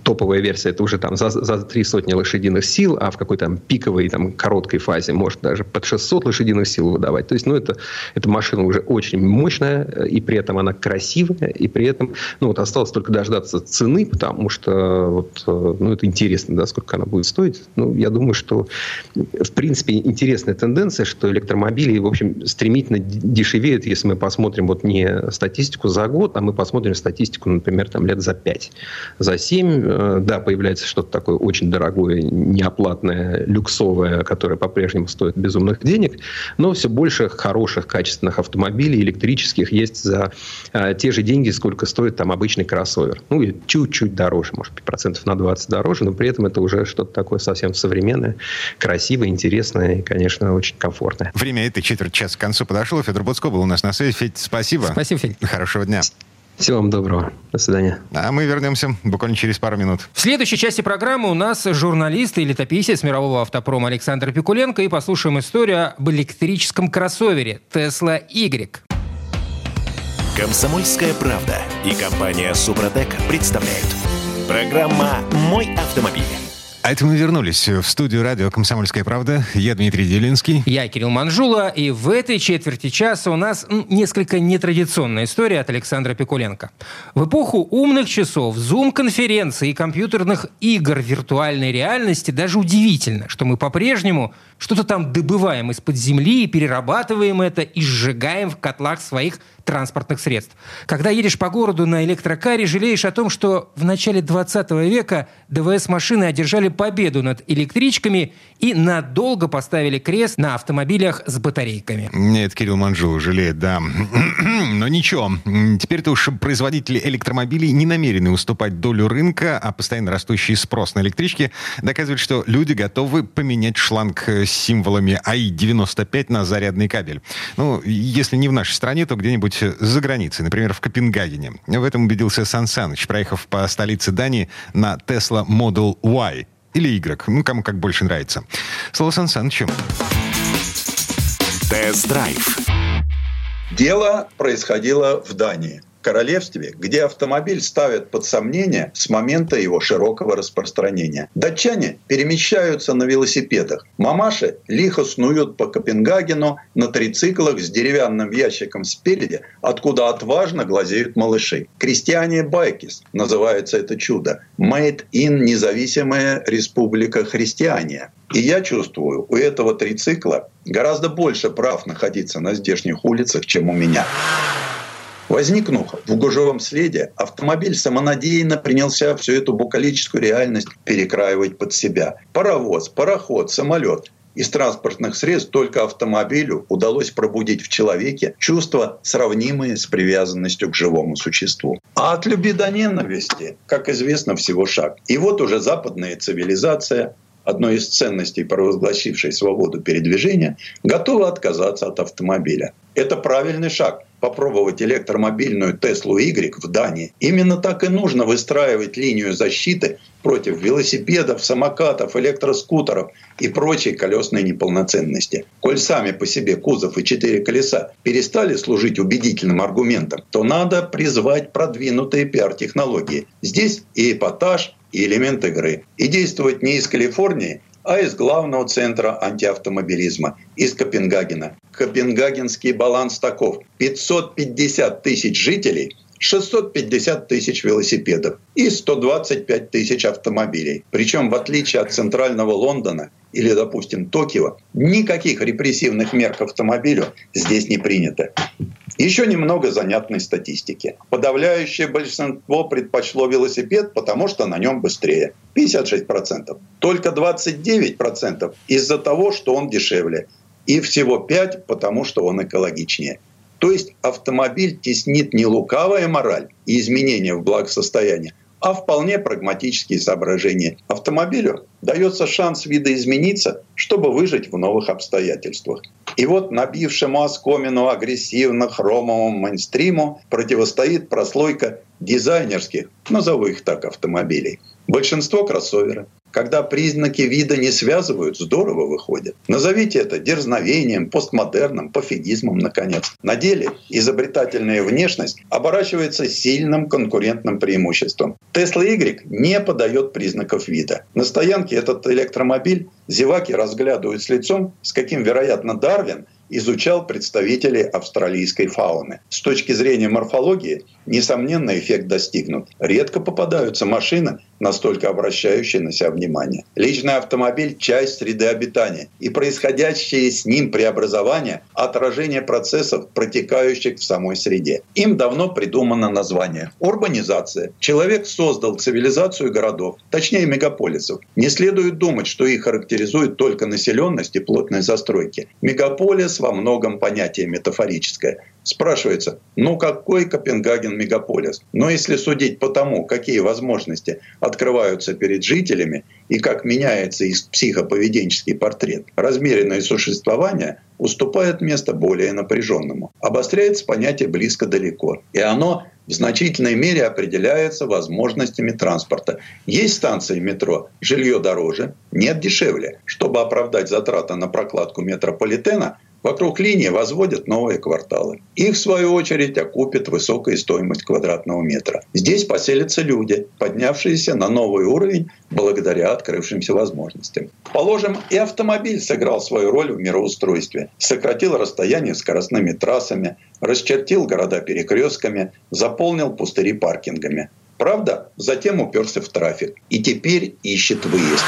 топовая версия, это уже там за, за три сотни лошадиных сил, а в какой-то там пиковой, там, короткой фазе может даже под 600 лошадиных сил выдавать. То есть, ну, это, эта машина уже очень мощная, и при этом она красивая, и при этом, ну, вот осталось только дождаться цены, потому что, вот, ну, это интересно, да, сколько она будет стоить. Ну, я думаю, что, в принципе, интересная тенденция, что электромобили, в общем, стремительно дешевеют, если мы посмотрим вот не статистику за год, а мы посмотрим статистику, например, там лет за 5, за 7, э, да, появляется что-то такое очень дорогое, неоплатное, люксовое, которое по-прежнему стоит безумных денег, но все больше хороших, качественных автомобилей электрических есть за э, те же деньги, сколько стоит там обычный кроссовер. Ну, и чуть-чуть дороже, может быть, процентов на 20 дороже, но при этом это уже что-то такое совсем современное, красивое, интересное и, конечно, очень комфортное. Время этой четверть часа к концу подошло. Федор Буцко был у нас на связи. Федь, спасибо. Спасибо, Федь. Хорошего дня. Всего вам доброго. До свидания. А мы вернемся буквально через пару минут. В следующей части программы у нас журналист и летописец мирового автопрома Александр Пикуленко и послушаем историю об электрическом кроссовере Tesla Y. Комсомольская правда и компания Супротек представляют. Программа «Мой автомобиль». А это мы вернулись в студию радио «Комсомольская правда». Я Дмитрий Делинский. Я Кирилл Манжула, и в этой четверти часа у нас несколько нетрадиционная история от Александра Пикуленко. В эпоху умных часов, зум-конференций и компьютерных игр виртуальной реальности даже удивительно, что мы по-прежнему что-то там добываем из-под земли и перерабатываем это и сжигаем в котлах своих транспортных средств. Когда едешь по городу на электрокаре, жалеешь о том, что в начале 20 века ДВС-машины одержали победу над электричками и надолго поставили крест на автомобилях с батарейками. Нет, Кирилл Манжул жалеет, да. (clears throat) Но ничего, теперь-то уж производители электромобилей не намерены уступать долю рынка, а постоянно растущий спрос на электрички доказывает, что люди готовы поменять шланг с символами АИ-95 на зарядный кабель. Ну, если не в нашей стране, то где-нибудь где-нибудь за границей, например, в Копенгагене. В этом убедился Сан Саныч, проехав по столице Дании на Tesla Model Y или Y, ну, кому как больше нравится. Слово Сан Санычу. Тест-драйв. Дело происходило в Дании королевстве, где автомобиль ставят под сомнение с момента его широкого распространения. Датчане перемещаются на велосипедах. Мамаши лихо снуют по Копенгагену на трициклах с деревянным ящиком спереди, откуда отважно глазеют малыши. Крестьяне Байкис называется это чудо. Made in независимая республика христиане. И я чувствую, у этого трицикла гораздо больше прав находиться на здешних улицах, чем у меня. Возникнув в гужевом следе, автомобиль самонадеянно принялся всю эту букалическую реальность перекраивать под себя. Паровоз, пароход, самолет. Из транспортных средств только автомобилю удалось пробудить в человеке чувства, сравнимые с привязанностью к живому существу. А от любви до ненависти, как известно, всего шаг. И вот уже западная цивилизация, одной из ценностей, провозгласившей свободу передвижения, готова отказаться от автомобиля. Это правильный шаг попробовать электромобильную Теслу Y в Дании. Именно так и нужно выстраивать линию защиты против велосипедов, самокатов, электроскутеров и прочей колесной неполноценности. Коль сами по себе кузов и четыре колеса перестали служить убедительным аргументом, то надо призвать продвинутые пиар-технологии. Здесь и эпатаж, и элемент игры. И действовать не из Калифорнии, а из главного центра антиавтомобилизма, из Копенгагена. Копенгагенский баланс таков. 550 тысяч жителей – 650 тысяч велосипедов и 125 тысяч автомобилей. Причем, в отличие от центрального Лондона или, допустим, Токио, никаких репрессивных мер к автомобилю здесь не принято. Еще немного занятной статистики. Подавляющее большинство предпочло велосипед, потому что на нем быстрее. 56%. Только 29% из-за того, что он дешевле. И всего 5% потому, что он экологичнее. То есть автомобиль теснит не лукавая мораль и изменения в благосостояние, а вполне прагматические соображения. Автомобилю дается шанс видоизмениться, чтобы выжить в новых обстоятельствах. И вот набившему оскомину агрессивно-хромовому мейнстриму противостоит прослойка дизайнерских, назову их так, автомобилей. Большинство кроссоверы, когда признаки вида не связывают, здорово выходит. Назовите это дерзновением, постмодерном, пофигизмом, наконец. На деле изобретательная внешность оборачивается сильным конкурентным преимуществом. Tesla Y не подает признаков вида. На стоянке этот электромобиль зеваки разглядывают с лицом, с каким, вероятно, Дарвин изучал представителей австралийской фауны. С точки зрения морфологии, несомненно, эффект достигнут. Редко попадаются машины, настолько обращающие на себя внимание. Личный автомобиль – часть среды обитания, и происходящие с ним преобразования – отражение процессов, протекающих в самой среде. Им давно придумано название – урбанизация. Человек создал цивилизацию городов, точнее мегаполисов. Не следует думать, что их характеризует только населенность и плотные застройки. Мегаполис во многом понятие метафорическое. Спрашивается, ну какой Копенгаген мегаполис? Но если судить по тому, какие возможности открываются перед жителями и как меняется их психоповеденческий портрет, размеренное существование уступает место более напряженному. Обостряется понятие близко-далеко. И оно в значительной мере определяется возможностями транспорта. Есть станции метро, жилье дороже, нет дешевле. Чтобы оправдать затраты на прокладку метрополитена, Вокруг линии возводят новые кварталы. Их, в свою очередь, окупит высокая стоимость квадратного метра. Здесь поселятся люди, поднявшиеся на новый уровень благодаря открывшимся возможностям. Положим, и автомобиль сыграл свою роль в мироустройстве. Сократил расстояние скоростными трассами, расчертил города перекрестками, заполнил пустыри паркингами. Правда, затем уперся в трафик и теперь ищет выезд.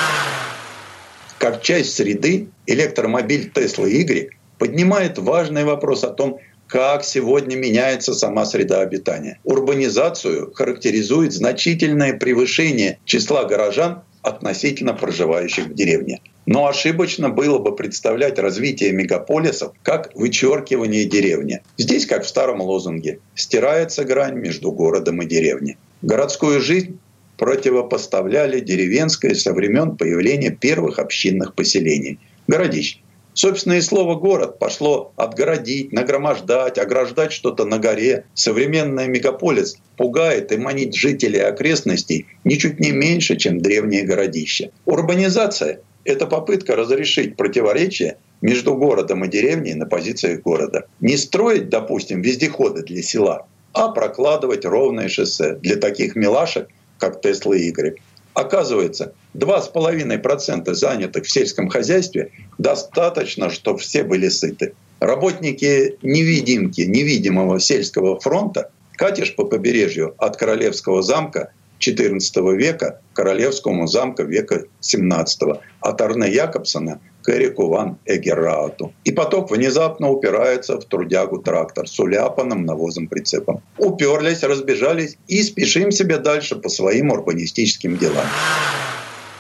Как часть среды электромобиль Tesla Y поднимает важный вопрос о том, как сегодня меняется сама среда обитания. Урбанизацию характеризует значительное превышение числа горожан относительно проживающих в деревне. Но ошибочно было бы представлять развитие мегаполисов как вычеркивание деревни. Здесь, как в старом лозунге, стирается грань между городом и деревней. Городскую жизнь противопоставляли деревенской со времен появления первых общинных поселений. Городищ Собственное слово «город» пошло отгородить, нагромождать, ограждать что-то на горе. Современный мегаполис пугает и манит жителей окрестностей ничуть не меньше, чем древние городища. Урбанизация – это попытка разрешить противоречия между городом и деревней на позициях города. Не строить, допустим, вездеходы для села, а прокладывать ровное шоссе для таких милашек, как Тесла и Игорь. Оказывается, 2,5% занятых в сельском хозяйстве достаточно, чтобы все были сыты. Работники невидимки, невидимого сельского фронта катишь по побережью от Королевского замка XIV века Королевскому замку века XVII, от Арне Якобсона к Эрику ван Эгераату. И поток внезапно упирается в трудягу трактор с уляпанным навозом прицепом. Уперлись, разбежались и спешим себе дальше по своим урбанистическим делам.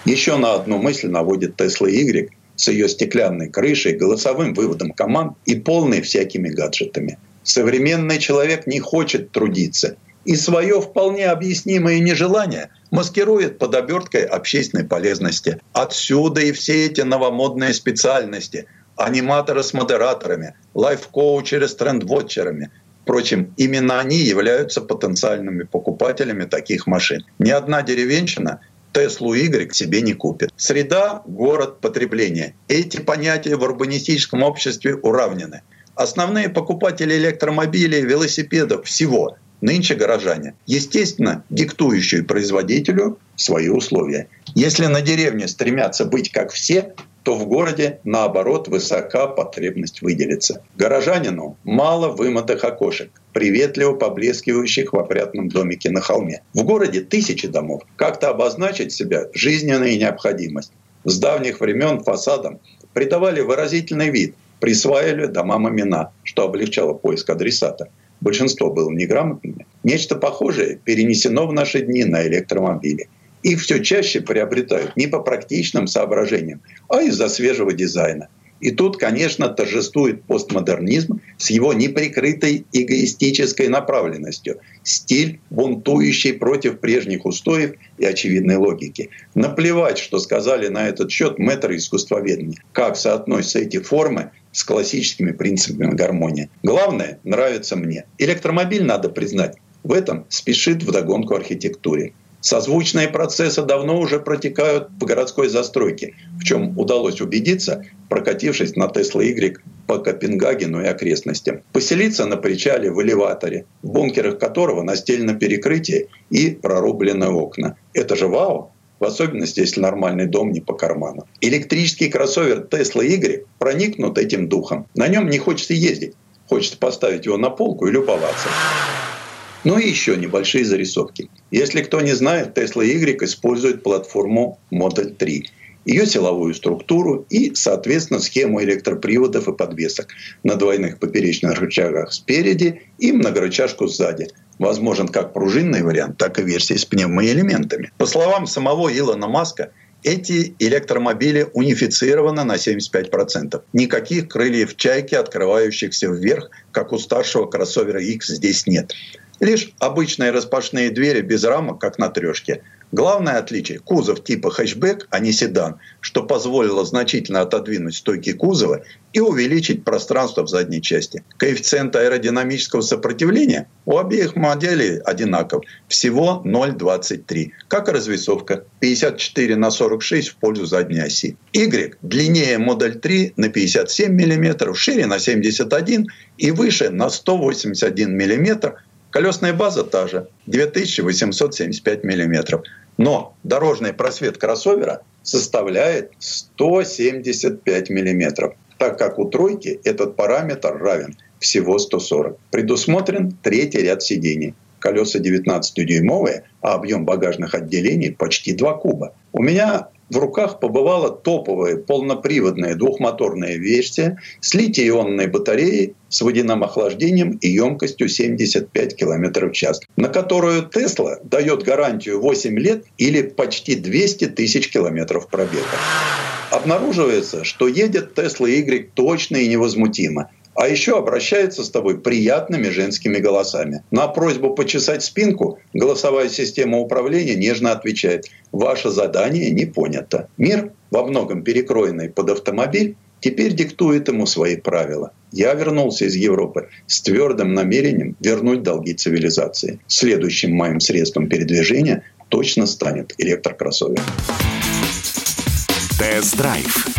Еще на одну мысль наводит Тесла Y с ее стеклянной крышей, голосовым выводом команд и полной всякими гаджетами. Современный человек не хочет трудиться – и свое вполне объяснимое нежелание маскирует под оберткой общественной полезности. Отсюда и все эти новомодные специальности. Аниматоры с модераторами, лайф-коучеры с тренд-вотчерами. Впрочем, именно они являются потенциальными покупателями таких машин. Ни одна деревенщина Теслу Y себе не купит. Среда, город, потребление. Эти понятия в урбанистическом обществе уравнены. Основные покупатели электромобилей, велосипедов, всего нынче горожане, естественно, диктующие производителю свои условия. Если на деревне стремятся быть как все, то в городе, наоборот, высока потребность выделиться. Горожанину мало вымытых окошек, приветливо поблескивающих в опрятном домике на холме. В городе тысячи домов. Как-то обозначить себя – жизненная необходимость. С давних времен фасадам придавали выразительный вид, присваивали домам имена, что облегчало поиск адресата большинство было неграмотными, нечто похожее перенесено в наши дни на электромобили. Их все чаще приобретают не по практичным соображениям, а из-за свежего дизайна. И тут, конечно, торжествует постмодернизм с его неприкрытой эгоистической направленностью. Стиль, бунтующий против прежних устоев и очевидной логики. Наплевать, что сказали на этот счет мэтры искусствоведения. Как соотносятся эти формы с классическими принципами гармонии. Главное, нравится мне. Электромобиль, надо признать, в этом спешит вдогонку архитектуре. Созвучные процессы давно уже протекают в городской застройке, в чем удалось убедиться, прокатившись на Тесла Y по Копенгагену и окрестностям. Поселиться на причале в элеваторе, в бункерах которого настельно перекрытие и прорублены окна. Это же вау! В особенности, если нормальный дом не по карману. Электрический кроссовер Tesla Y проникнут этим духом. На нем не хочется ездить. Хочется поставить его на полку и любоваться. Ну и еще небольшие зарисовки. Если кто не знает, Tesla Y использует платформу Model 3 ее силовую структуру и, соответственно, схему электроприводов и подвесок на двойных поперечных рычагах спереди и многорычажку сзади. Возможен как пружинный вариант, так и версия с пневмоэлементами. По словам самого Илона Маска, эти электромобили унифицированы на 75%. Никаких крыльев чайки, открывающихся вверх, как у старшего кроссовера X, здесь нет. Лишь обычные распашные двери без рамок, как на трешке. Главное отличие – кузов типа хэтчбэк, а не седан, что позволило значительно отодвинуть стойки кузова и увеличить пространство в задней части. Коэффициент аэродинамического сопротивления у обеих моделей одинаков – всего 0,23, как и развесовка 54 на 46 в пользу задней оси. Y длиннее модель 3 на 57 мм, шире на 71 и выше на 181 мм Колесная база та же, 2875 миллиметров. Но дорожный просвет кроссовера составляет 175 миллиметров, так как у тройки этот параметр равен всего 140. Предусмотрен третий ряд сидений. Колеса 19-дюймовые, а объем багажных отделений почти 2 куба. У меня в руках побывала топовая полноприводная двухмоторная версия с литий-ионной батареей с водяным охлаждением и емкостью 75 км в час, на которую Тесла дает гарантию 8 лет или почти 200 тысяч километров пробега. Обнаруживается, что едет Тесла Y точно и невозмутимо – а еще обращается с тобой приятными женскими голосами. На просьбу почесать спинку голосовая система управления нежно отвечает «Ваше задание не понято». Мир, во многом перекроенный под автомобиль, теперь диктует ему свои правила. Я вернулся из Европы с твердым намерением вернуть долги цивилизации. Следующим моим средством передвижения точно станет электрокроссовер. Тест-драйв